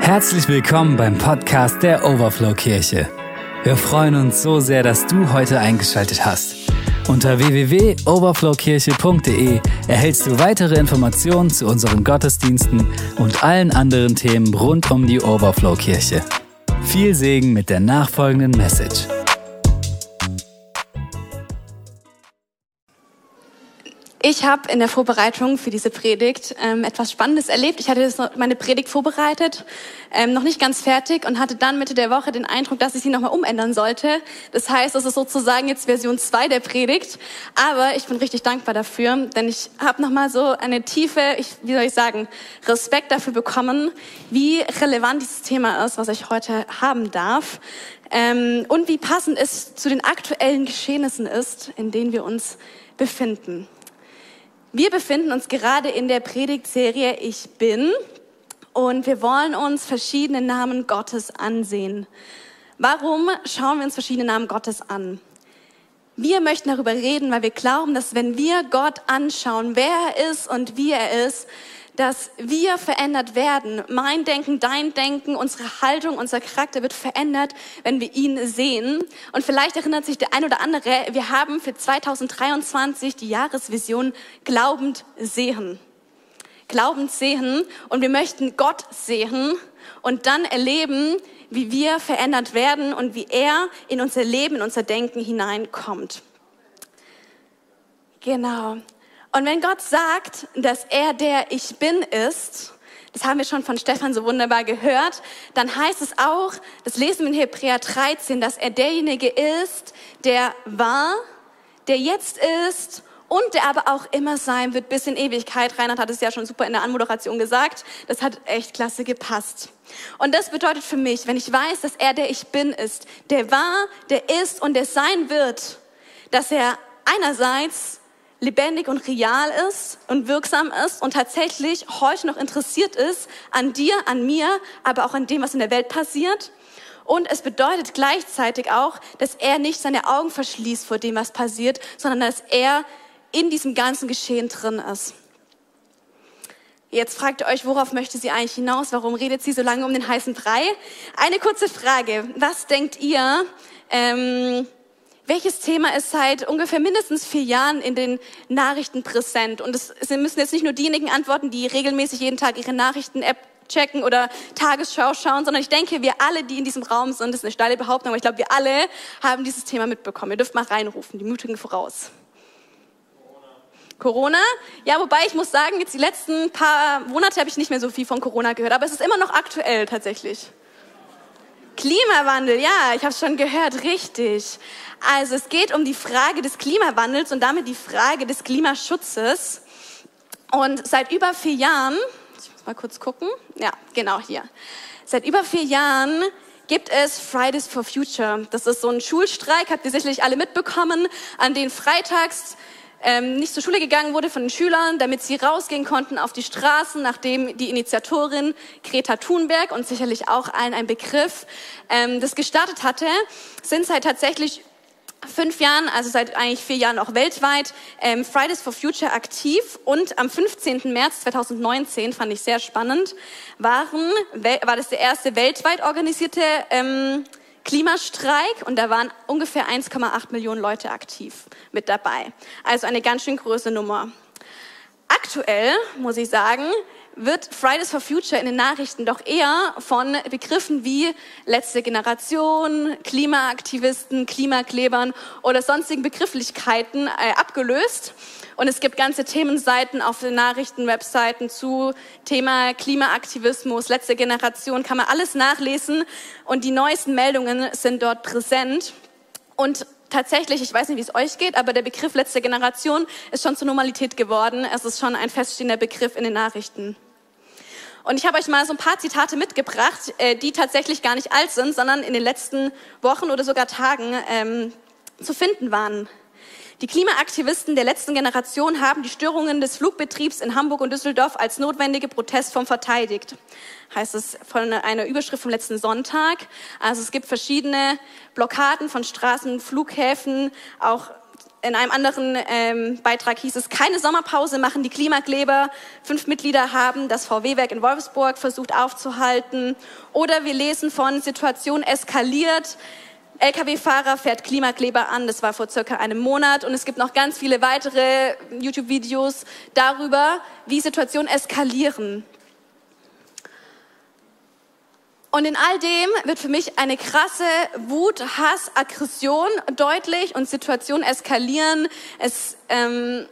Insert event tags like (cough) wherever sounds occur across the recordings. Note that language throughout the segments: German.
Herzlich willkommen beim Podcast der Overflow Kirche. Wir freuen uns so sehr, dass du heute eingeschaltet hast. Unter www.overflowkirche.de erhältst du weitere Informationen zu unseren Gottesdiensten und allen anderen Themen rund um die Overflow Kirche. Viel Segen mit der nachfolgenden Message. Ich habe in der Vorbereitung für diese Predigt ähm, etwas Spannendes erlebt. Ich hatte meine Predigt vorbereitet, ähm, noch nicht ganz fertig und hatte dann Mitte der Woche den Eindruck, dass ich sie nochmal umändern sollte. Das heißt, das ist sozusagen jetzt Version 2 der Predigt. Aber ich bin richtig dankbar dafür, denn ich habe nochmal so eine tiefe, ich, wie soll ich sagen, Respekt dafür bekommen, wie relevant dieses Thema ist, was ich heute haben darf. Ähm, und wie passend es zu den aktuellen Geschehnissen ist, in denen wir uns befinden. Wir befinden uns gerade in der Predigtserie Ich bin und wir wollen uns verschiedene Namen Gottes ansehen. Warum schauen wir uns verschiedene Namen Gottes an? Wir möchten darüber reden, weil wir glauben, dass wenn wir Gott anschauen, wer er ist und wie er ist, dass wir verändert werden. Mein Denken, dein Denken, unsere Haltung, unser Charakter wird verändert, wenn wir ihn sehen. Und vielleicht erinnert sich der ein oder andere, wir haben für 2023 die Jahresvision Glaubend sehen. Glaubend sehen und wir möchten Gott sehen und dann erleben, wie wir verändert werden und wie er in unser Leben, in unser Denken hineinkommt. Genau. Und wenn Gott sagt, dass er der Ich Bin ist, das haben wir schon von Stefan so wunderbar gehört, dann heißt es auch, das lesen wir in Hebräer 13, dass er derjenige ist, der war, der jetzt ist und der aber auch immer sein wird bis in Ewigkeit. Reinhard hat es ja schon super in der Anmoderation gesagt. Das hat echt klasse gepasst. Und das bedeutet für mich, wenn ich weiß, dass er der Ich Bin ist, der war, der ist und der sein wird, dass er einerseits lebendig und real ist und wirksam ist und tatsächlich heute noch interessiert ist an dir, an mir, aber auch an dem, was in der Welt passiert. Und es bedeutet gleichzeitig auch, dass er nicht seine Augen verschließt vor dem, was passiert, sondern dass er in diesem ganzen Geschehen drin ist. Jetzt fragt ihr euch, worauf möchte sie eigentlich hinaus? Warum redet sie so lange um den heißen Brei? Eine kurze Frage. Was denkt ihr, ähm, welches Thema ist seit ungefähr mindestens vier Jahren in den Nachrichten präsent? Und es, es müssen jetzt nicht nur diejenigen antworten, die regelmäßig jeden Tag ihre Nachrichten-App checken oder Tagesschau schauen, sondern ich denke, wir alle, die in diesem Raum sind, das ist eine steile Behauptung, aber ich glaube, wir alle haben dieses Thema mitbekommen. Ihr dürft mal reinrufen, die Mutigen voraus. Corona. Ja, wobei ich muss sagen, jetzt die letzten paar Monate habe ich nicht mehr so viel von Corona gehört, aber es ist immer noch aktuell tatsächlich. Klimawandel, ja, ich habe schon gehört, richtig. Also es geht um die Frage des Klimawandels und damit die Frage des Klimaschutzes. Und seit über vier Jahren, ich muss mal kurz gucken, ja, genau hier. Seit über vier Jahren gibt es Fridays for Future. Das ist so ein Schulstreik, habt ihr sicherlich alle mitbekommen, an den freitags ähm, nicht zur Schule gegangen wurde von den Schülern, damit sie rausgehen konnten auf die Straßen, nachdem die Initiatorin Greta Thunberg und sicherlich auch allen ein Begriff ähm, das gestartet hatte, sind seit tatsächlich fünf Jahren, also seit eigentlich vier Jahren auch weltweit, ähm, Fridays for Future aktiv. Und am 15. März 2019, fand ich sehr spannend, waren, war das der erste weltweit organisierte ähm, Klimastreik und da waren ungefähr 1,8 Millionen Leute aktiv mit dabei. Also eine ganz schön große Nummer. Aktuell, muss ich sagen, wird Fridays for Future in den Nachrichten doch eher von Begriffen wie letzte Generation, Klimaaktivisten, Klimaklebern oder sonstigen Begrifflichkeiten äh, abgelöst. Und es gibt ganze Themenseiten auf den Nachrichtenwebseiten zu Thema Klimaaktivismus, letzte Generation, kann man alles nachlesen und die neuesten Meldungen sind dort präsent. Und tatsächlich, ich weiß nicht, wie es euch geht, aber der Begriff letzte Generation ist schon zur Normalität geworden. Es ist schon ein feststehender Begriff in den Nachrichten. Und ich habe euch mal so ein paar Zitate mitgebracht, äh, die tatsächlich gar nicht alt sind, sondern in den letzten Wochen oder sogar Tagen ähm, zu finden waren. Die Klimaaktivisten der letzten Generation haben die Störungen des Flugbetriebs in Hamburg und Düsseldorf als notwendige Protestform verteidigt. Heißt es von einer Überschrift vom letzten Sonntag. Also es gibt verschiedene Blockaden von Straßen, Flughäfen, auch in einem anderen ähm, Beitrag hieß es, keine Sommerpause machen die Klimakleber. Fünf Mitglieder haben das VW-Werk in Wolfsburg versucht aufzuhalten. Oder wir lesen von Situation eskaliert. Lkw-Fahrer fährt Klimakleber an. Das war vor circa einem Monat. Und es gibt noch ganz viele weitere YouTube-Videos darüber, wie Situationen eskalieren. Und in all dem wird für mich eine krasse Wut, Hass, Aggression deutlich und Situationen eskalieren. Es ähm,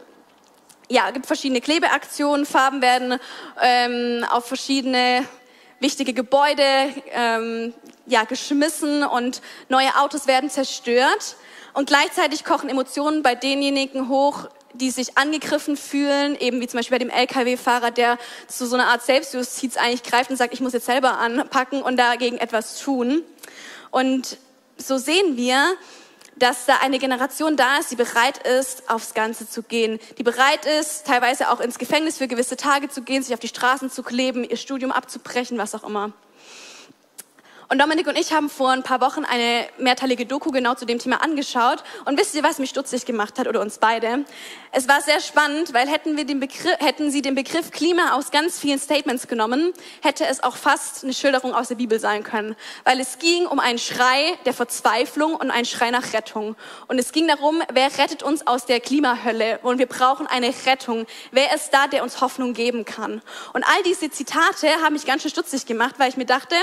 ja, gibt verschiedene Klebeaktionen, Farben werden ähm, auf verschiedene wichtige Gebäude ähm, ja, geschmissen und neue Autos werden zerstört. Und gleichzeitig kochen Emotionen bei denjenigen hoch, die sich angegriffen fühlen, eben wie zum Beispiel bei dem Lkw-Fahrer, der zu so einer Art Selbstjustiz eigentlich greift und sagt, ich muss jetzt selber anpacken und dagegen etwas tun. Und so sehen wir, dass da eine Generation da ist, die bereit ist, aufs Ganze zu gehen, die bereit ist, teilweise auch ins Gefängnis für gewisse Tage zu gehen, sich auf die Straßen zu kleben, ihr Studium abzubrechen, was auch immer. Und Dominik und ich haben vor ein paar Wochen eine mehrteilige Doku genau zu dem Thema angeschaut. Und wisst ihr, was mich stutzig gemacht hat oder uns beide? Es war sehr spannend, weil hätten, wir den Begriff, hätten sie den Begriff Klima aus ganz vielen Statements genommen, hätte es auch fast eine Schilderung aus der Bibel sein können. Weil es ging um einen Schrei der Verzweiflung und einen Schrei nach Rettung. Und es ging darum, wer rettet uns aus der Klimahölle? Und wir brauchen eine Rettung. Wer ist da, der uns Hoffnung geben kann? Und all diese Zitate haben mich ganz schön stutzig gemacht, weil ich mir dachte,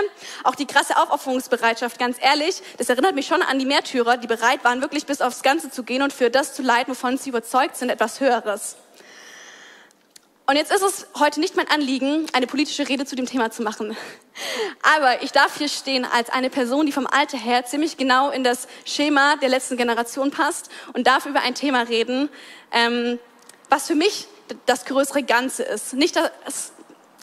auch die krasse Aufopferungsbereitschaft, ganz ehrlich, das erinnert mich schon an die Märtyrer, die bereit waren, wirklich bis aufs Ganze zu gehen und für das zu leiden, wovon sie überzeugt sind, etwas Höheres. Und jetzt ist es heute nicht mein Anliegen, eine politische Rede zu dem Thema zu machen. Aber ich darf hier stehen als eine Person, die vom Alter her ziemlich genau in das Schema der letzten Generation passt und darf über ein Thema reden, ähm, was für mich das größere Ganze ist. Nicht das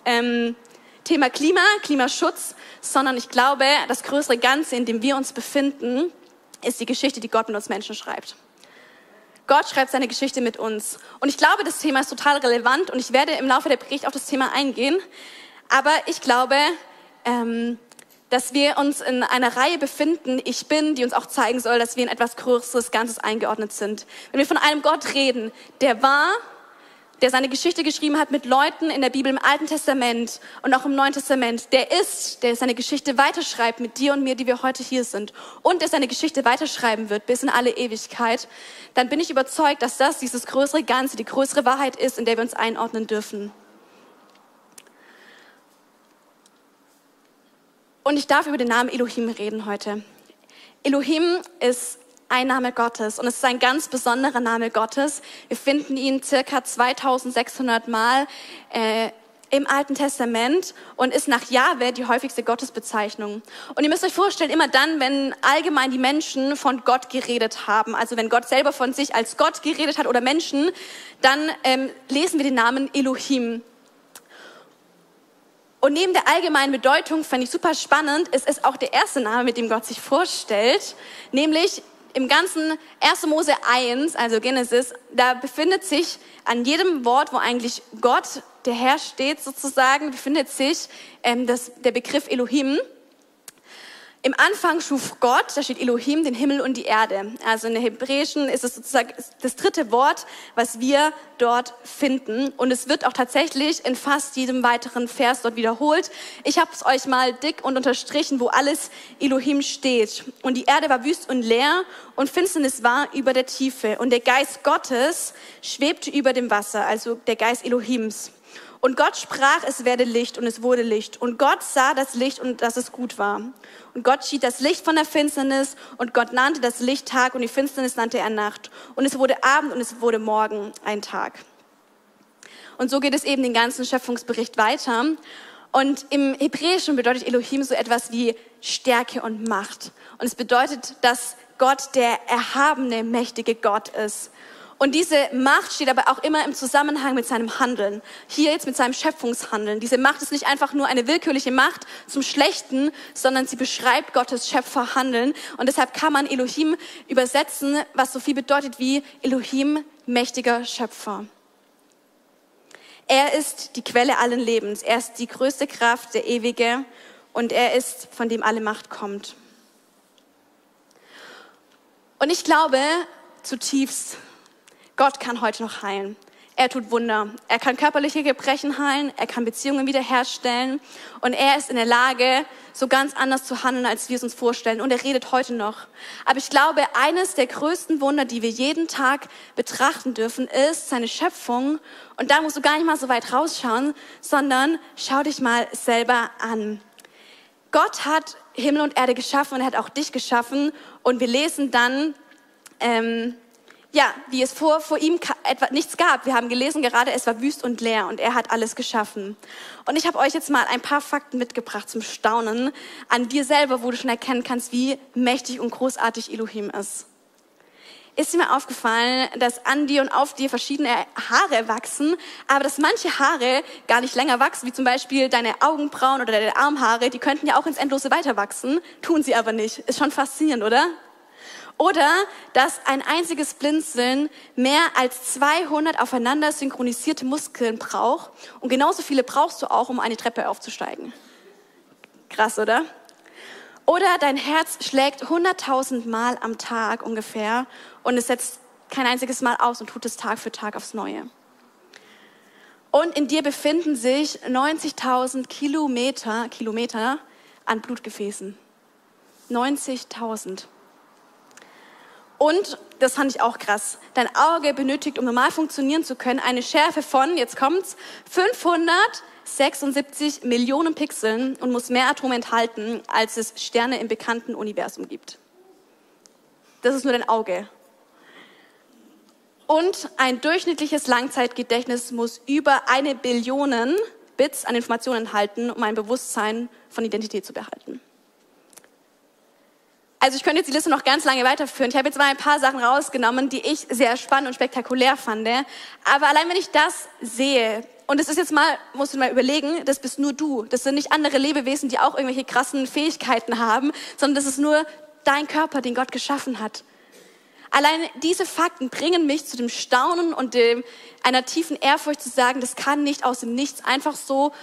ähm, Thema Klima, Klimaschutz, sondern ich glaube, das größere Ganze, in dem wir uns befinden, ist die Geschichte, die Gott mit uns Menschen schreibt. Gott schreibt seine Geschichte mit uns. Und ich glaube, das Thema ist total relevant und ich werde im Laufe der Predigt auf das Thema eingehen. Aber ich glaube, ähm, dass wir uns in einer Reihe befinden, ich bin, die uns auch zeigen soll, dass wir in etwas Größeres Ganzes eingeordnet sind. Wenn wir von einem Gott reden, der war, der seine Geschichte geschrieben hat mit Leuten in der Bibel im Alten Testament und auch im Neuen Testament, der ist, der seine Geschichte weiterschreibt mit dir und mir, die wir heute hier sind und der seine Geschichte weiterschreiben wird bis in alle Ewigkeit, dann bin ich überzeugt, dass das dieses größere Ganze, die größere Wahrheit ist, in der wir uns einordnen dürfen. Und ich darf über den Namen Elohim reden heute. Elohim ist ein Name Gottes und es ist ein ganz besonderer Name Gottes. Wir finden ihn circa 2600 Mal äh, im Alten Testament und ist nach Jahwe die häufigste Gottesbezeichnung. Und ihr müsst euch vorstellen, immer dann, wenn allgemein die Menschen von Gott geredet haben, also wenn Gott selber von sich als Gott geredet hat oder Menschen, dann ähm, lesen wir den Namen Elohim. Und neben der allgemeinen Bedeutung fand ich super spannend, ist es auch der erste Name, mit dem Gott sich vorstellt, nämlich im ganzen 1. Mose 1, also Genesis, da befindet sich an jedem Wort, wo eigentlich Gott, der Herr steht sozusagen, befindet sich ähm, das, der Begriff Elohim. Im Anfang schuf Gott, da steht Elohim, den Himmel und die Erde. Also in der Hebräischen ist es sozusagen das dritte Wort, was wir dort finden. Und es wird auch tatsächlich in fast jedem weiteren Vers dort wiederholt. Ich habe es euch mal dick und unterstrichen, wo alles Elohim steht. Und die Erde war wüst und leer und Finsternis war über der Tiefe. Und der Geist Gottes schwebte über dem Wasser, also der Geist Elohims. Und Gott sprach, es werde Licht und es wurde Licht. Und Gott sah das Licht und dass es gut war. Und Gott schied das Licht von der Finsternis und Gott nannte das Licht Tag und die Finsternis nannte er Nacht. Und es wurde Abend und es wurde Morgen ein Tag. Und so geht es eben den ganzen Schöpfungsbericht weiter. Und im Hebräischen bedeutet Elohim so etwas wie Stärke und Macht. Und es bedeutet, dass Gott der erhabene, mächtige Gott ist. Und diese Macht steht aber auch immer im Zusammenhang mit seinem Handeln. Hier jetzt mit seinem Schöpfungshandeln. Diese Macht ist nicht einfach nur eine willkürliche Macht zum Schlechten, sondern sie beschreibt Gottes Schöpferhandeln. Und deshalb kann man Elohim übersetzen, was so viel bedeutet wie Elohim, mächtiger Schöpfer. Er ist die Quelle allen Lebens. Er ist die größte Kraft, der Ewige. Und er ist, von dem alle Macht kommt. Und ich glaube zutiefst, Gott kann heute noch heilen. Er tut Wunder. Er kann körperliche Gebrechen heilen, er kann Beziehungen wiederherstellen und er ist in der Lage, so ganz anders zu handeln, als wir es uns vorstellen. Und er redet heute noch. Aber ich glaube, eines der größten Wunder, die wir jeden Tag betrachten dürfen, ist seine Schöpfung. Und da musst du gar nicht mal so weit rausschauen, sondern schau dich mal selber an. Gott hat Himmel und Erde geschaffen und er hat auch dich geschaffen. Und wir lesen dann, ähm, ja, wie es vor, vor ihm etwa nichts gab. Wir haben gelesen gerade, es war wüst und leer und er hat alles geschaffen. Und ich habe euch jetzt mal ein paar Fakten mitgebracht zum Staunen an dir selber, wo du schon erkennen kannst, wie mächtig und großartig Elohim ist. Ist mir aufgefallen, dass an dir und auf dir verschiedene Haare wachsen, aber dass manche Haare gar nicht länger wachsen, wie zum Beispiel deine Augenbrauen oder deine Armhaare, die könnten ja auch ins Endlose weiter wachsen, tun sie aber nicht. Ist schon faszinierend, oder? Oder dass ein einziges Blinzeln mehr als 200 aufeinander synchronisierte Muskeln braucht. Und genauso viele brauchst du auch, um eine Treppe aufzusteigen. Krass, oder? Oder dein Herz schlägt 100.000 Mal am Tag ungefähr und es setzt kein einziges Mal aus und tut es Tag für Tag aufs Neue. Und in dir befinden sich 90.000 Kilometer, Kilometer an Blutgefäßen. 90.000. Und, das fand ich auch krass, dein Auge benötigt, um normal funktionieren zu können, eine Schärfe von, jetzt kommt's, 576 Millionen Pixeln und muss mehr Atome enthalten, als es Sterne im bekannten Universum gibt. Das ist nur dein Auge. Und ein durchschnittliches Langzeitgedächtnis muss über eine Billion Bits an Informationen enthalten, um ein Bewusstsein von Identität zu behalten. Also ich könnte jetzt die Liste noch ganz lange weiterführen. Ich habe jetzt mal ein paar Sachen rausgenommen, die ich sehr spannend und spektakulär fand. Aber allein wenn ich das sehe, und das ist jetzt mal, musst du mal überlegen, das bist nur du. Das sind nicht andere Lebewesen, die auch irgendwelche krassen Fähigkeiten haben, sondern das ist nur dein Körper, den Gott geschaffen hat. Allein diese Fakten bringen mich zu dem Staunen und dem, einer tiefen Ehrfurcht zu sagen, das kann nicht aus dem Nichts einfach so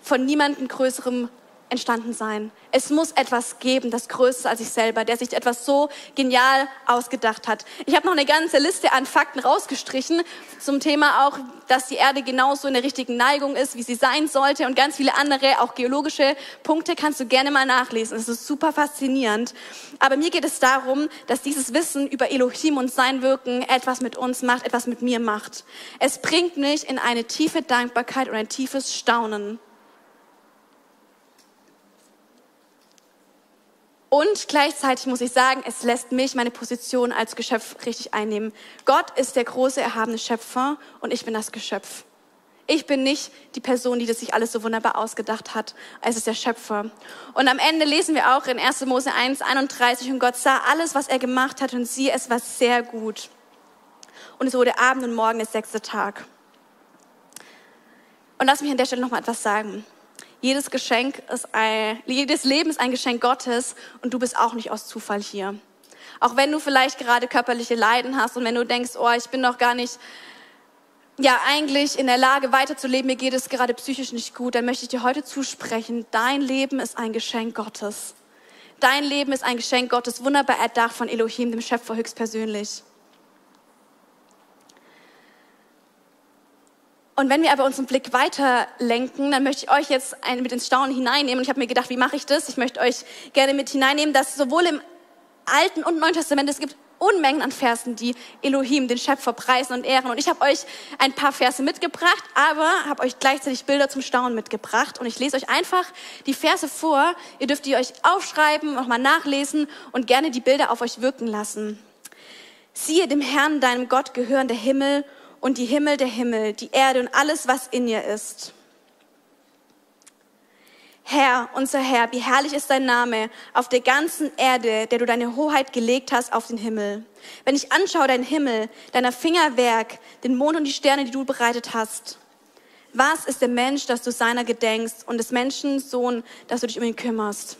von niemandem Größerem entstanden sein. Es muss etwas geben, das ist als ich selber, der sich etwas so genial ausgedacht hat. Ich habe noch eine ganze Liste an Fakten rausgestrichen zum Thema auch, dass die Erde genauso in der richtigen Neigung ist, wie sie sein sollte und ganz viele andere, auch geologische Punkte kannst du gerne mal nachlesen. Es ist super faszinierend. Aber mir geht es darum, dass dieses Wissen über Elohim und sein Wirken etwas mit uns macht, etwas mit mir macht. Es bringt mich in eine tiefe Dankbarkeit und ein tiefes Staunen. Und gleichzeitig muss ich sagen, es lässt mich meine Position als Geschöpf richtig einnehmen. Gott ist der große, erhabene Schöpfer und ich bin das Geschöpf. Ich bin nicht die Person, die das sich alles so wunderbar ausgedacht hat. Es ist der Schöpfer. Und am Ende lesen wir auch in 1. Mose 1, 31, und Gott sah alles, was er gemacht hat, und siehe, es war sehr gut. Und es wurde Abend und Morgen der sechste Tag. Und lass mich an der Stelle noch mal etwas sagen. Jedes Geschenk ist ein, jedes Leben ist ein Geschenk Gottes und du bist auch nicht aus Zufall hier. Auch wenn du vielleicht gerade körperliche Leiden hast und wenn du denkst, oh, ich bin doch gar nicht, ja, eigentlich in der Lage weiterzuleben, mir geht es gerade psychisch nicht gut, dann möchte ich dir heute zusprechen, dein Leben ist ein Geschenk Gottes. Dein Leben ist ein Geschenk Gottes, wunderbar erdacht von Elohim, dem Schöpfer höchstpersönlich. Und wenn wir aber unseren Blick weiter lenken, dann möchte ich euch jetzt mit ins Staunen hineinnehmen. Und ich habe mir gedacht, wie mache ich das? Ich möchte euch gerne mit hineinnehmen, dass sowohl im Alten und Neuen Testament es gibt Unmengen an Versen, die Elohim, den Schöpfer, preisen und ehren. Und ich habe euch ein paar Verse mitgebracht, aber habe euch gleichzeitig Bilder zum Staunen mitgebracht. Und ich lese euch einfach die Verse vor. Ihr dürft die euch aufschreiben, nochmal nachlesen und gerne die Bilder auf euch wirken lassen. Siehe, dem Herrn, deinem Gott, gehören der Himmel und die Himmel der Himmel, die Erde und alles, was in ihr ist. Herr, unser Herr, wie herrlich ist dein Name auf der ganzen Erde, der du deine Hoheit gelegt hast auf den Himmel. Wenn ich anschaue dein Himmel, deiner Fingerwerk, den Mond und die Sterne, die du bereitet hast. Was ist der Mensch, dass du seiner gedenkst und des Menschen Sohn, dass du dich um ihn kümmerst?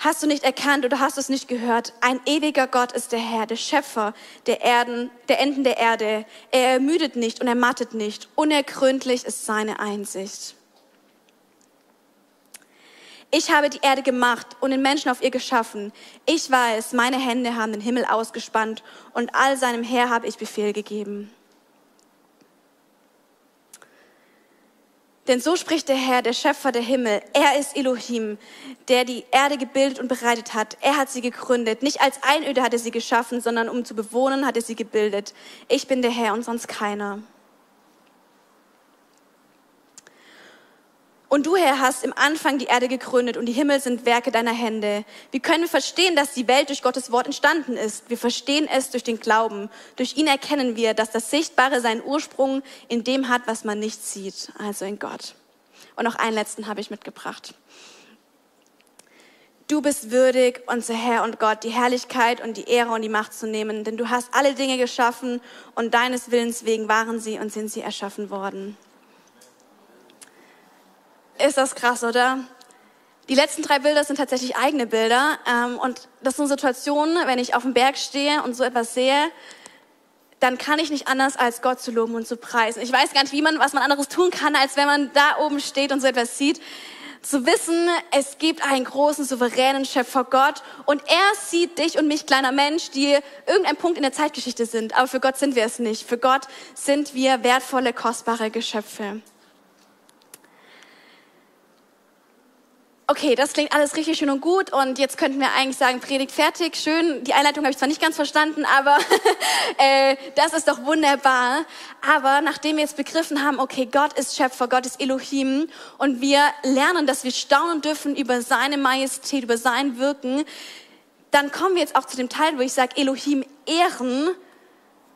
Hast du nicht erkannt oder hast du es nicht gehört? Ein ewiger Gott ist der Herr, der Schöpfer der Erden, der Enden der Erde. Er ermüdet nicht und ermattet nicht. Unergründlich ist seine Einsicht. Ich habe die Erde gemacht und den Menschen auf ihr geschaffen. Ich weiß, meine Hände haben den Himmel ausgespannt und all seinem Heer habe ich Befehl gegeben. Denn so spricht der Herr, der Schöpfer der Himmel. Er ist Elohim, der die Erde gebildet und bereitet hat. Er hat sie gegründet. Nicht als Einöde hat er sie geschaffen, sondern um zu bewohnen hat er sie gebildet. Ich bin der Herr und sonst keiner. Und du, Herr, hast im Anfang die Erde gegründet und die Himmel sind Werke deiner Hände. Wie können wir verstehen, dass die Welt durch Gottes Wort entstanden ist? Wir verstehen es durch den Glauben. Durch ihn erkennen wir, dass das Sichtbare seinen Ursprung in dem hat, was man nicht sieht, also in Gott. Und noch einen letzten habe ich mitgebracht. Du bist würdig, unser Herr und Gott, die Herrlichkeit und die Ehre und die Macht zu nehmen, denn du hast alle Dinge geschaffen und deines Willens wegen waren sie und sind sie erschaffen worden. Ist das krass, oder? Die letzten drei Bilder sind tatsächlich eigene Bilder. Ähm, und das sind Situationen, wenn ich auf dem Berg stehe und so etwas sehe, dann kann ich nicht anders, als Gott zu loben und zu preisen. Ich weiß gar nicht, wie man, was man anderes tun kann, als wenn man da oben steht und so etwas sieht. Zu wissen, es gibt einen großen, souveränen Schöpfer Gott und er sieht dich und mich, kleiner Mensch, die irgendein Punkt in der Zeitgeschichte sind. Aber für Gott sind wir es nicht. Für Gott sind wir wertvolle, kostbare Geschöpfe. Okay, das klingt alles richtig schön und gut und jetzt könnten wir eigentlich sagen, Predigt fertig, schön. Die Einleitung habe ich zwar nicht ganz verstanden, aber (laughs) äh, das ist doch wunderbar. Aber nachdem wir jetzt begriffen haben, okay, Gott ist Schöpfer, Gott ist Elohim und wir lernen, dass wir staunen dürfen über seine Majestät, über sein Wirken, dann kommen wir jetzt auch zu dem Teil, wo ich sage, Elohim ehren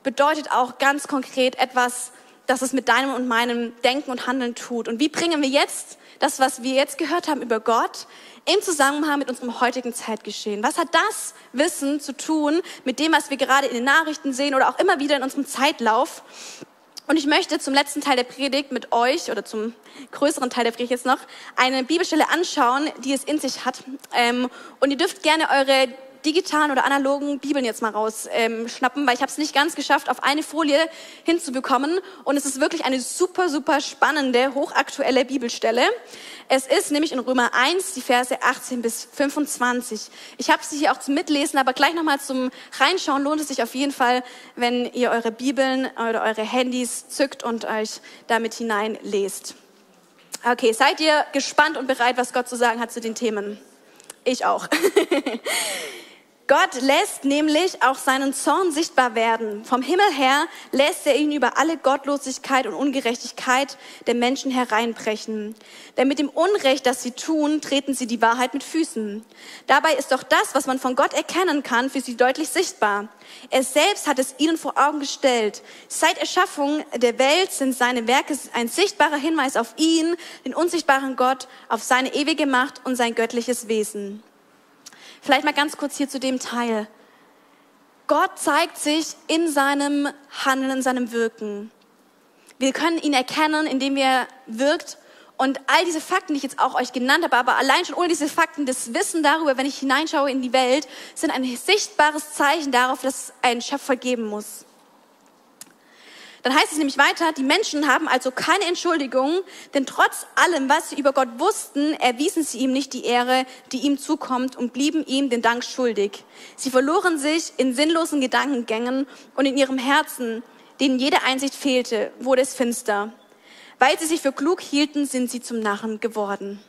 bedeutet auch ganz konkret etwas, das es mit deinem und meinem Denken und Handeln tut. Und wie bringen wir jetzt das, was wir jetzt gehört haben über Gott, im Zusammenhang mit unserem heutigen Zeitgeschehen. Was hat das Wissen zu tun mit dem, was wir gerade in den Nachrichten sehen oder auch immer wieder in unserem Zeitlauf? Und ich möchte zum letzten Teil der Predigt mit euch oder zum größeren Teil der Predigt jetzt noch eine Bibelstelle anschauen, die es in sich hat. Ähm, und ihr dürft gerne eure digitalen oder analogen Bibeln jetzt mal rausschnappen, ähm, weil ich habe es nicht ganz geschafft, auf eine Folie hinzubekommen. Und es ist wirklich eine super, super spannende, hochaktuelle Bibelstelle. Es ist nämlich in Römer 1, die Verse 18 bis 25. Ich habe sie hier auch zum Mitlesen, aber gleich nochmal zum Reinschauen lohnt es sich auf jeden Fall, wenn ihr eure Bibeln oder eure Handys zückt und euch damit hineinlest. Okay, seid ihr gespannt und bereit, was Gott zu sagen hat zu den Themen? Ich auch. (laughs) Gott lässt nämlich auch seinen Zorn sichtbar werden. Vom Himmel her lässt er ihn über alle Gottlosigkeit und Ungerechtigkeit der Menschen hereinbrechen. Denn mit dem Unrecht, das sie tun, treten sie die Wahrheit mit Füßen. Dabei ist doch das, was man von Gott erkennen kann, für sie deutlich sichtbar. Er selbst hat es ihnen vor Augen gestellt. Seit Erschaffung der Welt sind seine Werke ein sichtbarer Hinweis auf ihn, den unsichtbaren Gott, auf seine ewige Macht und sein göttliches Wesen. Vielleicht mal ganz kurz hier zu dem Teil. Gott zeigt sich in seinem Handeln, in seinem Wirken. Wir können ihn erkennen, indem er wirkt. Und all diese Fakten, die ich jetzt auch euch genannt habe, aber allein schon ohne diese Fakten, das Wissen darüber, wenn ich hineinschaue in die Welt, sind ein sichtbares Zeichen darauf, dass es einen Schöpfer geben muss. Dann heißt es nämlich weiter, die Menschen haben also keine Entschuldigung, denn trotz allem, was sie über Gott wussten, erwiesen sie ihm nicht die Ehre, die ihm zukommt und blieben ihm den Dank schuldig. Sie verloren sich in sinnlosen Gedankengängen und in ihrem Herzen, denen jede Einsicht fehlte, wurde es finster. Weil sie sich für klug hielten, sind sie zum Narren geworden.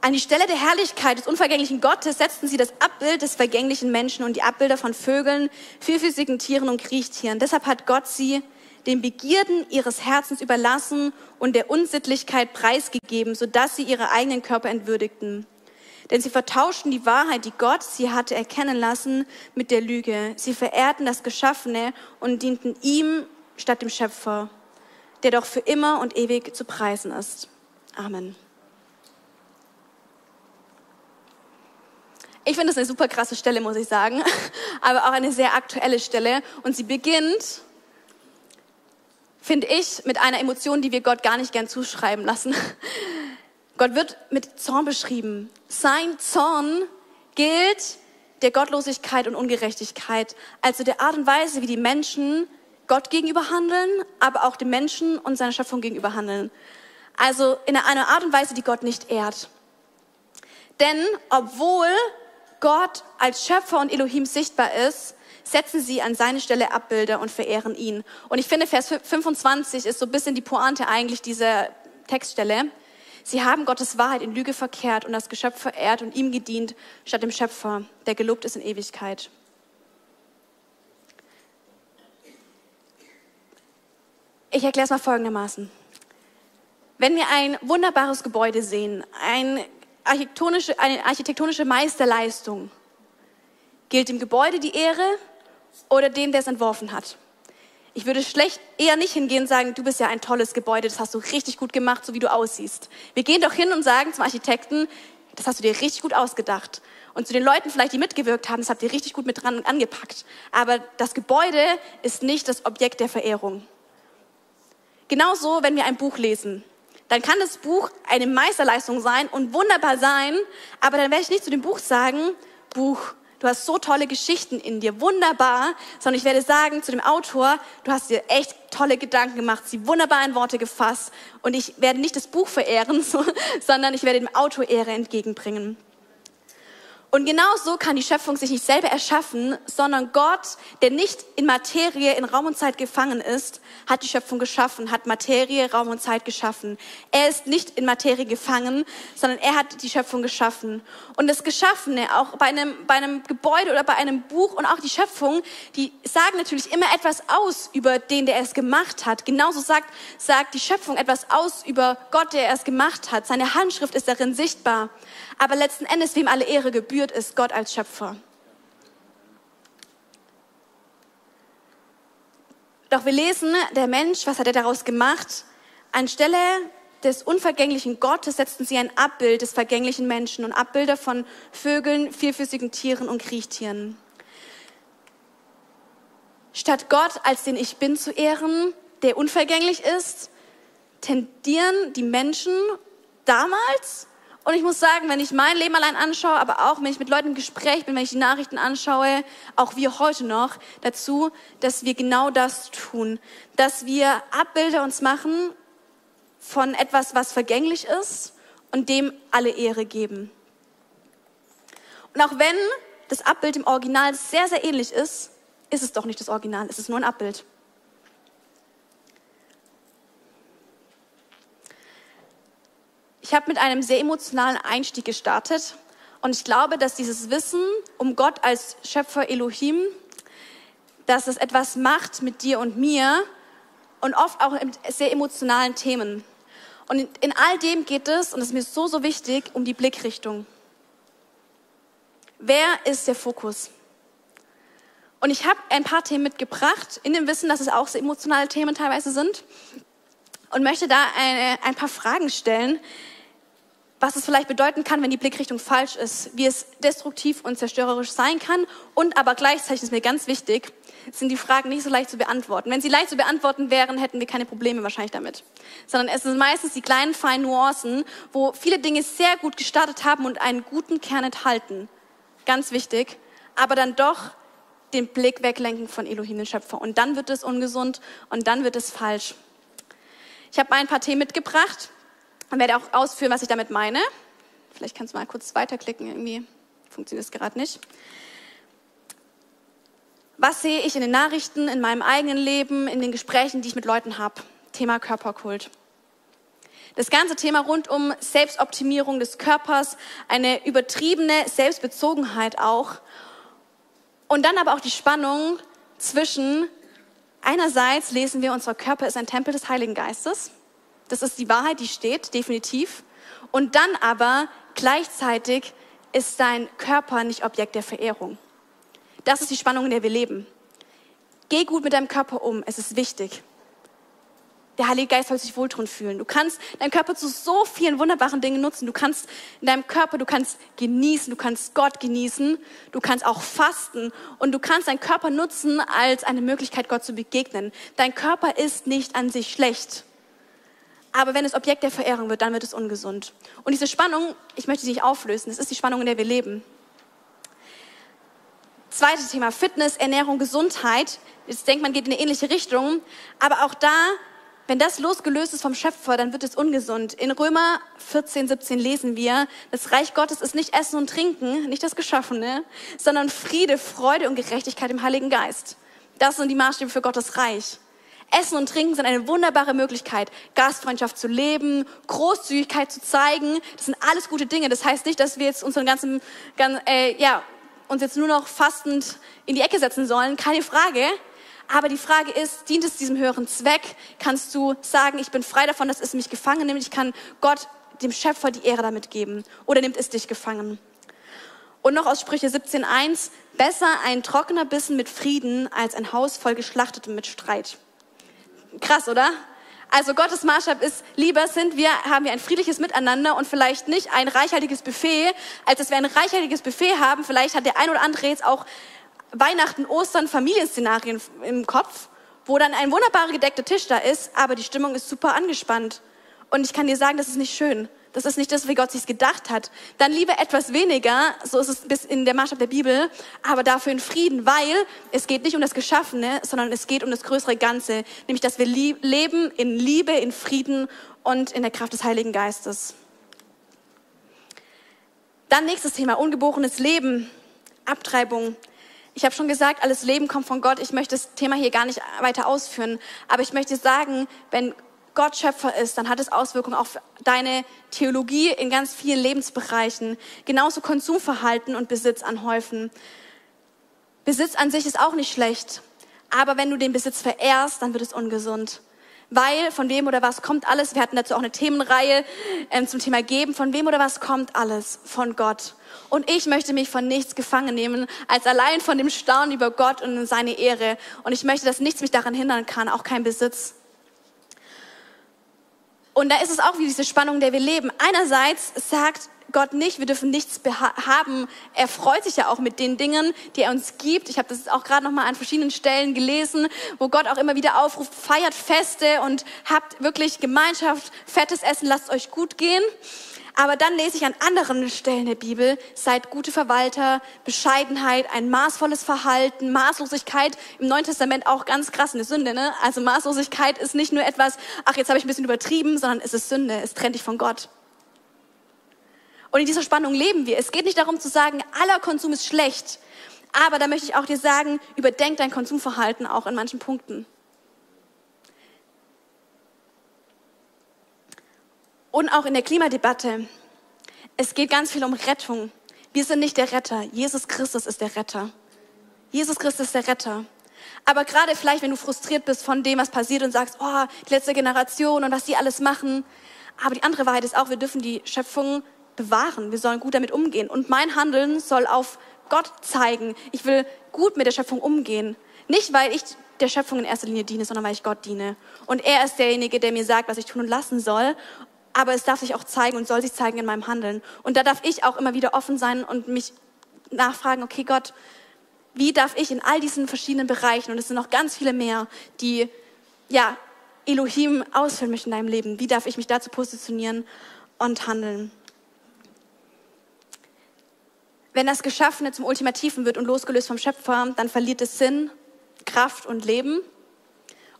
An die Stelle der Herrlichkeit des unvergänglichen Gottes setzten sie das Abbild des vergänglichen Menschen und die Abbilder von Vögeln, vierfüßigen Tieren und Kriechtieren. Deshalb hat Gott sie den Begierden ihres Herzens überlassen und der Unsittlichkeit preisgegeben, sodass sie ihre eigenen Körper entwürdigten. Denn sie vertauschten die Wahrheit, die Gott sie hatte erkennen lassen, mit der Lüge. Sie verehrten das Geschaffene und dienten ihm statt dem Schöpfer, der doch für immer und ewig zu preisen ist. Amen. Ich finde das eine super krasse Stelle, muss ich sagen, (laughs) aber auch eine sehr aktuelle Stelle. Und sie beginnt, finde ich, mit einer Emotion, die wir Gott gar nicht gern zuschreiben lassen. (laughs) Gott wird mit Zorn beschrieben. Sein Zorn gilt der Gottlosigkeit und Ungerechtigkeit, also der Art und Weise, wie die Menschen Gott gegenüber handeln, aber auch den Menschen und seiner Schöpfung gegenüber handeln. Also in einer Art und Weise, die Gott nicht ehrt. Denn obwohl Gott als Schöpfer und Elohim sichtbar ist, setzen sie an seine Stelle Abbilder und verehren ihn. Und ich finde, Vers 25 ist so ein bisschen die Pointe eigentlich dieser Textstelle. Sie haben Gottes Wahrheit in Lüge verkehrt und das Geschöpf verehrt und ihm gedient, statt dem Schöpfer, der gelobt ist in Ewigkeit. Ich erkläre es mal folgendermaßen. Wenn wir ein wunderbares Gebäude sehen, ein architektonische, eine architektonische Meisterleistung, gilt dem Gebäude die Ehre oder dem, der es entworfen hat? Ich würde schlecht eher nicht hingehen und sagen, du bist ja ein tolles Gebäude, das hast du richtig gut gemacht, so wie du aussiehst. Wir gehen doch hin und sagen zum Architekten, das hast du dir richtig gut ausgedacht. Und zu den Leuten vielleicht, die mitgewirkt haben, das habt ihr richtig gut mit dran angepackt. Aber das Gebäude ist nicht das Objekt der Verehrung. Genauso, wenn wir ein Buch lesen dann kann das Buch eine Meisterleistung sein und wunderbar sein, aber dann werde ich nicht zu dem Buch sagen, Buch, du hast so tolle Geschichten in dir, wunderbar, sondern ich werde sagen zu dem Autor, du hast dir echt tolle Gedanken gemacht, sie wunderbar in Worte gefasst und ich werde nicht das Buch verehren, (laughs) sondern ich werde dem Autor Ehre entgegenbringen. Und genau so kann die Schöpfung sich nicht selber erschaffen, sondern Gott, der nicht in Materie, in Raum und Zeit gefangen ist, hat die Schöpfung geschaffen, hat Materie, Raum und Zeit geschaffen. Er ist nicht in Materie gefangen, sondern er hat die Schöpfung geschaffen. Und das Geschaffene, auch bei einem, bei einem Gebäude oder bei einem Buch und auch die Schöpfung, die sagen natürlich immer etwas aus über den, der es gemacht hat. Genauso sagt, sagt die Schöpfung etwas aus über Gott, der es gemacht hat. Seine Handschrift ist darin sichtbar. Aber letzten Endes, wem alle Ehre gebührt, ist Gott als Schöpfer. Doch wir lesen, der Mensch, was hat er daraus gemacht? Anstelle des unvergänglichen Gottes setzten sie ein Abbild des vergänglichen Menschen und Abbilder von Vögeln, vierfüßigen Tieren und Kriechtieren. Statt Gott als den Ich Bin zu ehren, der unvergänglich ist, tendieren die Menschen damals und ich muss sagen, wenn ich mein Leben allein anschaue, aber auch wenn ich mit Leuten im Gespräch bin, wenn ich die Nachrichten anschaue, auch wir heute noch, dazu, dass wir genau das tun. Dass wir Abbilder uns machen von etwas, was vergänglich ist und dem alle Ehre geben. Und auch wenn das Abbild im Original sehr, sehr ähnlich ist, ist es doch nicht das Original, es ist nur ein Abbild. Ich habe mit einem sehr emotionalen Einstieg gestartet und ich glaube, dass dieses Wissen um Gott als Schöpfer Elohim, dass es etwas macht mit dir und mir und oft auch in sehr emotionalen Themen. Und in all dem geht es, und das ist mir so, so wichtig, um die Blickrichtung. Wer ist der Fokus? Und ich habe ein paar Themen mitgebracht, in dem Wissen, dass es auch sehr emotionale Themen teilweise sind. Und möchte da eine, ein paar Fragen stellen, was es vielleicht bedeuten kann, wenn die Blickrichtung falsch ist, wie es destruktiv und zerstörerisch sein kann. Und aber gleichzeitig ist mir ganz wichtig, sind die Fragen nicht so leicht zu beantworten. Wenn sie leicht zu beantworten wären, hätten wir keine Probleme wahrscheinlich damit. Sondern es sind meistens die kleinen, feinen Nuancen, wo viele Dinge sehr gut gestartet haben und einen guten Kern enthalten. Ganz wichtig. Aber dann doch den Blick weglenken von Elohim, den Schöpfer. Und dann wird es ungesund und dann wird es falsch. Ich habe ein paar Themen mitgebracht und werde auch ausführen, was ich damit meine. Vielleicht kannst du mal kurz weiterklicken, irgendwie funktioniert es gerade nicht. Was sehe ich in den Nachrichten, in meinem eigenen Leben, in den Gesprächen, die ich mit Leuten habe? Thema Körperkult. Das ganze Thema rund um Selbstoptimierung des Körpers, eine übertriebene Selbstbezogenheit auch. Und dann aber auch die Spannung zwischen, einerseits lesen wir, unser Körper ist ein Tempel des Heiligen Geistes. Das ist die Wahrheit, die steht, definitiv. Und dann aber gleichzeitig ist dein Körper nicht Objekt der Verehrung. Das ist die Spannung, in der wir leben. Geh gut mit deinem Körper um, es ist wichtig. Der Heilige Geist soll sich wohltun fühlen. Du kannst deinen Körper zu so vielen wunderbaren Dingen nutzen. Du kannst in deinem Körper, du kannst genießen, du kannst Gott genießen, du kannst auch fasten und du kannst deinen Körper nutzen als eine Möglichkeit, Gott zu begegnen. Dein Körper ist nicht an sich schlecht. Aber wenn es Objekt der Verehrung wird, dann wird es ungesund. Und diese Spannung, ich möchte sie nicht auflösen, es ist die Spannung, in der wir leben. Zweites Thema, Fitness, Ernährung, Gesundheit. Jetzt denkt man, geht in eine ähnliche Richtung. Aber auch da wenn das losgelöst ist vom Schöpfer, dann wird es ungesund. In Römer 14, 17 lesen wir, das Reich Gottes ist nicht Essen und Trinken, nicht das Geschaffene, sondern Friede, Freude und Gerechtigkeit im Heiligen Geist. Das sind die Maßstäbe für Gottes Reich. Essen und Trinken sind eine wunderbare Möglichkeit, Gastfreundschaft zu leben, Großzügigkeit zu zeigen. Das sind alles gute Dinge. Das heißt nicht, dass wir jetzt unseren ganzen, ganz, äh, ja, uns jetzt nur noch fastend in die Ecke setzen sollen. Keine Frage. Aber die Frage ist, dient es diesem höheren Zweck? Kannst du sagen, ich bin frei davon, dass es mich gefangen nimmt? Ich kann Gott, dem Schöpfer, die Ehre damit geben. Oder nimmt es dich gefangen? Und noch aus Sprüche 17.1, besser ein trockener Bissen mit Frieden als ein Haus voll Geschlachtetem mit Streit. Krass, oder? Also Gottes Maßstab ist, lieber sind wir, haben wir ein friedliches Miteinander und vielleicht nicht ein reichhaltiges Buffet, als dass wir ein reichhaltiges Buffet haben. Vielleicht hat der ein oder andere jetzt auch Weihnachten, Ostern, Familienszenarien im Kopf, wo dann ein wunderbarer gedeckter Tisch da ist, aber die Stimmung ist super angespannt. Und ich kann dir sagen, das ist nicht schön. Das ist nicht das, wie Gott sich gedacht hat. Dann lieber etwas weniger, so ist es bis in der Maßstab der Bibel, aber dafür in Frieden, weil es geht nicht um das Geschaffene, sondern es geht um das größere Ganze, nämlich dass wir leben in Liebe, in Frieden und in der Kraft des Heiligen Geistes. Dann nächstes Thema, ungeborenes Leben, Abtreibung. Ich habe schon gesagt, alles Leben kommt von Gott. Ich möchte das Thema hier gar nicht weiter ausführen, aber ich möchte sagen, wenn Gott Schöpfer ist, dann hat es Auswirkungen auf deine Theologie in ganz vielen Lebensbereichen. Genauso Konsumverhalten und Besitz anhäufen. Besitz an sich ist auch nicht schlecht, aber wenn du den Besitz verehrst, dann wird es ungesund. Weil von wem oder was kommt alles? Wir hatten dazu auch eine Themenreihe ähm, zum Thema Geben. Von wem oder was kommt alles? Von Gott. Und ich möchte mich von nichts gefangen nehmen, als allein von dem Staunen über Gott und seine Ehre. Und ich möchte, dass nichts mich daran hindern kann, auch kein Besitz. Und da ist es auch wie diese Spannung, der wir leben. Einerseits sagt Gott nicht, wir dürfen nichts haben. Er freut sich ja auch mit den Dingen, die er uns gibt. Ich habe das auch gerade noch mal an verschiedenen Stellen gelesen, wo Gott auch immer wieder aufruft: Feiert Feste und habt wirklich Gemeinschaft, fettes Essen, lasst euch gut gehen. Aber dann lese ich an anderen Stellen der Bibel, seid gute Verwalter, Bescheidenheit, ein maßvolles Verhalten, Maßlosigkeit, im Neuen Testament auch ganz krass eine Sünde. Ne? Also Maßlosigkeit ist nicht nur etwas, ach jetzt habe ich ein bisschen übertrieben, sondern es ist Sünde, es trennt dich von Gott. Und in dieser Spannung leben wir. Es geht nicht darum zu sagen, aller Konsum ist schlecht. Aber da möchte ich auch dir sagen, überdenk dein Konsumverhalten auch in manchen Punkten. Und auch in der Klimadebatte. Es geht ganz viel um Rettung. Wir sind nicht der Retter. Jesus Christus ist der Retter. Jesus Christus ist der Retter. Aber gerade vielleicht, wenn du frustriert bist von dem, was passiert und sagst, oh, die letzte Generation und was die alles machen. Aber die andere Wahrheit ist auch, wir dürfen die Schöpfung bewahren. Wir sollen gut damit umgehen. Und mein Handeln soll auf Gott zeigen. Ich will gut mit der Schöpfung umgehen. Nicht, weil ich der Schöpfung in erster Linie diene, sondern weil ich Gott diene. Und er ist derjenige, der mir sagt, was ich tun und lassen soll aber es darf sich auch zeigen und soll sich zeigen in meinem Handeln. Und da darf ich auch immer wieder offen sein und mich nachfragen, okay Gott, wie darf ich in all diesen verschiedenen Bereichen, und es sind noch ganz viele mehr, die ja Elohim ausfüllen möchten in deinem Leben, wie darf ich mich dazu positionieren und handeln? Wenn das Geschaffene zum Ultimativen wird und losgelöst vom Schöpfer, dann verliert es Sinn, Kraft und Leben.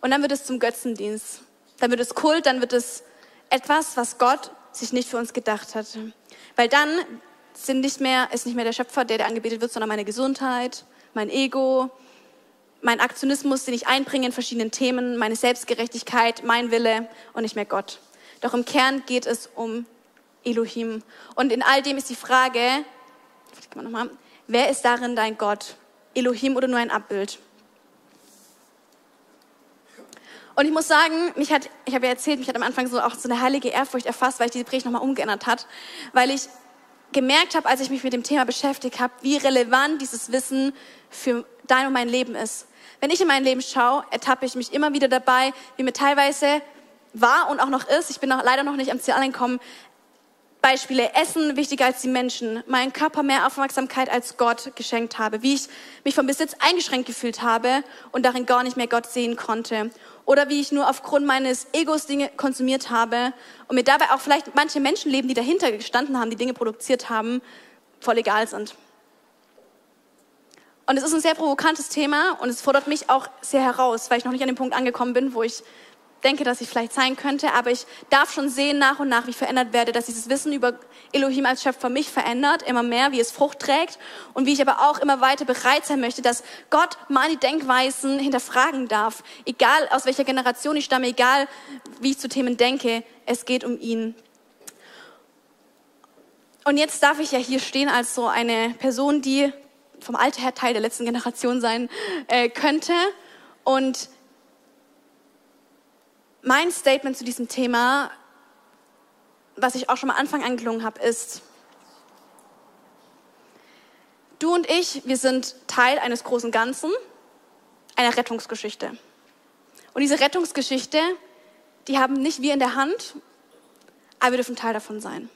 Und dann wird es zum Götzendienst. Dann wird es Kult, dann wird es etwas, was Gott sich nicht für uns gedacht hat. Weil dann sind nicht mehr, ist nicht mehr der Schöpfer, der, der angebetet wird, sondern meine Gesundheit, mein Ego, mein Aktionismus, den ich einbringe in verschiedenen Themen, meine Selbstgerechtigkeit, mein Wille und nicht mehr Gott. Doch im Kern geht es um Elohim. Und in all dem ist die Frage, wer ist darin dein Gott? Elohim oder nur ein Abbild? Und ich muss sagen, mich hat, ich habe ja erzählt, mich hat am Anfang so auch so eine heilige Ehrfurcht erfasst, weil ich diese Predigt nochmal umgeändert hat, weil ich gemerkt habe, als ich mich mit dem Thema beschäftigt habe, wie relevant dieses Wissen für dein und mein Leben ist. Wenn ich in mein Leben schaue, ertappe ich mich immer wieder dabei, wie mir teilweise war und auch noch ist, ich bin noch, leider noch nicht am Ziel angekommen, Beispiele. Essen wichtiger als die Menschen, meinen Körper mehr Aufmerksamkeit als Gott geschenkt habe, wie ich mich vom Besitz eingeschränkt gefühlt habe und darin gar nicht mehr Gott sehen konnte oder wie ich nur aufgrund meines Egos Dinge konsumiert habe und mir dabei auch vielleicht manche Menschenleben, die dahinter gestanden haben, die Dinge produziert haben, voll egal sind. Und es ist ein sehr provokantes Thema und es fordert mich auch sehr heraus, weil ich noch nicht an dem Punkt angekommen bin, wo ich denke, dass ich vielleicht sein könnte, aber ich darf schon sehen nach und nach, wie ich verändert werde, dass dieses Wissen über Elohim als Schöpfer mich verändert, immer mehr, wie es Frucht trägt und wie ich aber auch immer weiter bereit sein möchte, dass Gott meine Denkweisen hinterfragen darf. Egal aus welcher Generation ich stamme, egal wie ich zu Themen denke, es geht um ihn. Und jetzt darf ich ja hier stehen als so eine Person, die vom Alter her Teil der letzten Generation sein äh, könnte und mein Statement zu diesem Thema, was ich auch schon mal Anfang angelungen habe, ist, du und ich, wir sind Teil eines großen Ganzen, einer Rettungsgeschichte. Und diese Rettungsgeschichte, die haben nicht wir in der Hand, aber wir dürfen Teil davon sein.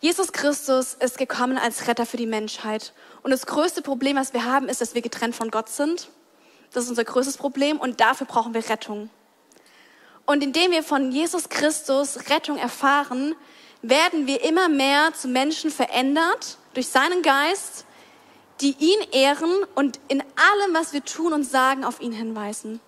Jesus Christus ist gekommen als Retter für die Menschheit. Und das größte Problem, was wir haben, ist, dass wir getrennt von Gott sind das ist unser größtes Problem und dafür brauchen wir Rettung. Und indem wir von Jesus Christus Rettung erfahren, werden wir immer mehr zu Menschen verändert durch seinen Geist, die ihn ehren und in allem, was wir tun und sagen, auf ihn hinweisen.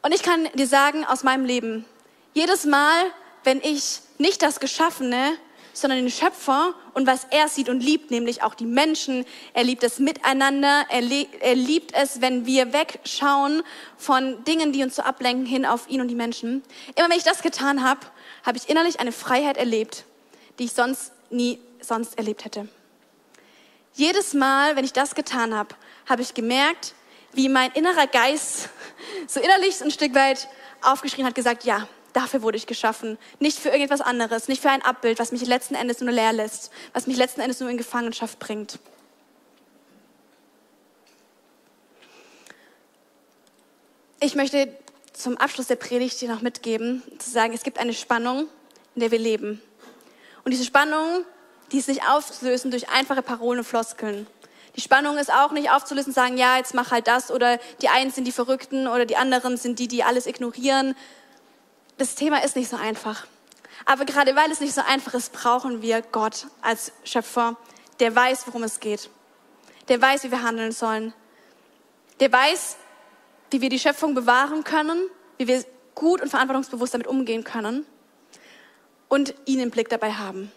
Und ich kann dir sagen aus meinem Leben, jedes Mal, wenn ich nicht das Geschaffene, sondern den Schöpfer und was er sieht und liebt, nämlich auch die Menschen. Er liebt es miteinander. Er, er liebt es, wenn wir wegschauen von Dingen, die uns so ablenken, hin auf ihn und die Menschen. Immer wenn ich das getan habe, habe ich innerlich eine Freiheit erlebt, die ich sonst nie sonst erlebt hätte. Jedes Mal, wenn ich das getan habe, habe ich gemerkt, wie mein innerer Geist (laughs) so innerlich ein Stück weit aufgeschrien hat, gesagt, ja, Dafür wurde ich geschaffen. Nicht für irgendetwas anderes, nicht für ein Abbild, was mich letzten Endes nur leer lässt, was mich letzten Endes nur in Gefangenschaft bringt. Ich möchte zum Abschluss der Predigt dir noch mitgeben, zu sagen, es gibt eine Spannung, in der wir leben. Und diese Spannung, die ist nicht aufzulösen durch einfache Parolen und Floskeln. Die Spannung ist auch nicht aufzulösen, sagen, ja, jetzt mach halt das oder die einen sind die Verrückten oder die anderen sind die, die alles ignorieren, das Thema ist nicht so einfach. Aber gerade weil es nicht so einfach ist, brauchen wir Gott als Schöpfer, der weiß, worum es geht. Der weiß, wie wir handeln sollen. Der weiß, wie wir die Schöpfung bewahren können, wie wir gut und verantwortungsbewusst damit umgehen können und ihn im Blick dabei haben.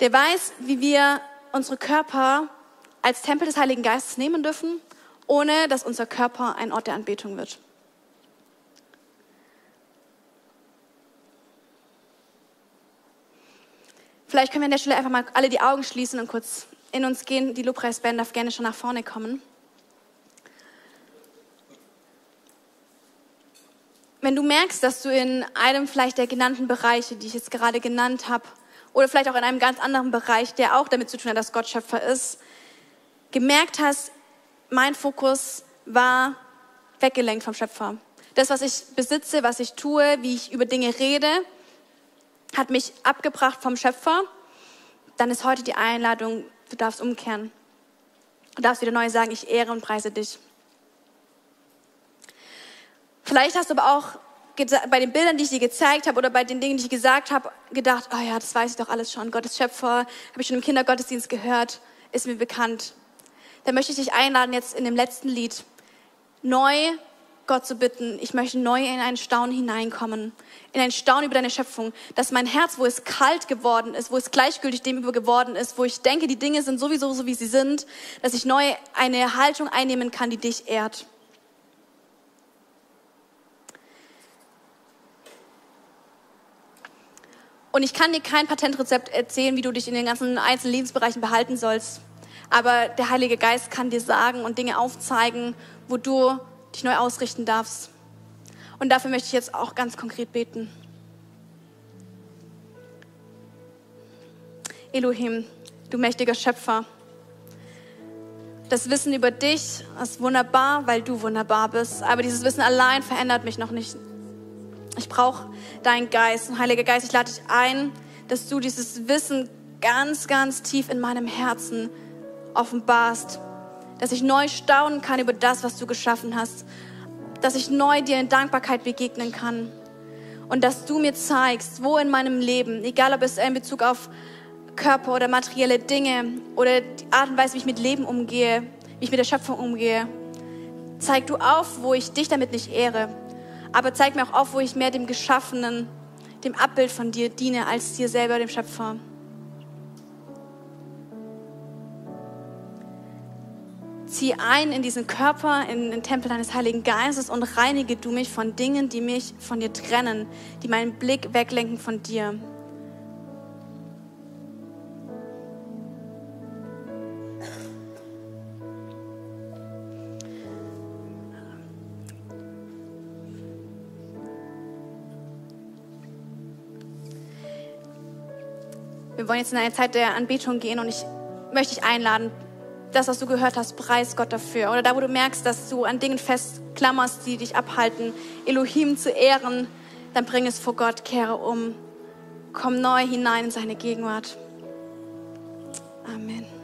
Der weiß, wie wir unsere Körper als Tempel des Heiligen Geistes nehmen dürfen, ohne dass unser Körper ein Ort der Anbetung wird. Vielleicht können wir an der Stelle einfach mal alle die Augen schließen und kurz in uns gehen. Die Lobpreisband darf gerne schon nach vorne kommen. Wenn du merkst, dass du in einem vielleicht der genannten Bereiche, die ich jetzt gerade genannt habe, oder vielleicht auch in einem ganz anderen Bereich, der auch damit zu tun hat, dass Gott Schöpfer ist, gemerkt hast, mein Fokus war weggelenkt vom Schöpfer. Das, was ich besitze, was ich tue, wie ich über Dinge rede, hat mich abgebracht vom Schöpfer, dann ist heute die Einladung, du darfst umkehren. Du darfst wieder neu sagen, ich ehre und preise dich. Vielleicht hast du aber auch bei den Bildern, die ich dir gezeigt habe oder bei den Dingen, die ich gesagt habe, gedacht, oh ja, das weiß ich doch alles schon. Gottes Schöpfer, habe ich schon im Kindergottesdienst gehört, ist mir bekannt. Dann möchte ich dich einladen, jetzt in dem letzten Lied neu Gott zu bitten, ich möchte neu in ein Staunen hineinkommen, in ein Staunen über deine Schöpfung, dass mein Herz, wo es kalt geworden ist, wo es gleichgültig dem über geworden ist, wo ich denke, die Dinge sind sowieso so, wie sie sind, dass ich neu eine Haltung einnehmen kann, die dich ehrt. Und ich kann dir kein Patentrezept erzählen, wie du dich in den ganzen einzelnen Lebensbereichen behalten sollst. Aber der Heilige Geist kann dir sagen und Dinge aufzeigen, wo du dich neu ausrichten darfst. Und dafür möchte ich jetzt auch ganz konkret beten. Elohim, du mächtiger Schöpfer, das Wissen über dich ist wunderbar, weil du wunderbar bist. Aber dieses Wissen allein verändert mich noch nicht. Ich brauche deinen Geist. Und Heiliger Geist, ich lade dich ein, dass du dieses Wissen ganz, ganz tief in meinem Herzen offenbarst dass ich neu staunen kann über das, was du geschaffen hast, dass ich neu dir in Dankbarkeit begegnen kann und dass du mir zeigst, wo in meinem Leben, egal ob es in Bezug auf Körper oder materielle Dinge oder die Art und Weise, wie ich mit Leben umgehe, wie ich mit der Schöpfung umgehe, zeig du auf, wo ich dich damit nicht ehre. Aber zeig mir auch auf, wo ich mehr dem Geschaffenen, dem Abbild von dir diene, als dir selber, dem Schöpfer. Zieh ein in diesen Körper, in den Tempel deines Heiligen Geistes und reinige du mich von Dingen, die mich von dir trennen, die meinen Blick weglenken von dir. Wir wollen jetzt in eine Zeit der Anbetung gehen und ich möchte dich einladen, das, was du gehört hast, preis Gott dafür. Oder da, wo du merkst, dass du an Dingen festklammerst, die dich abhalten, Elohim zu ehren, dann bring es vor Gott, kehre um, komm neu hinein in seine Gegenwart. Amen.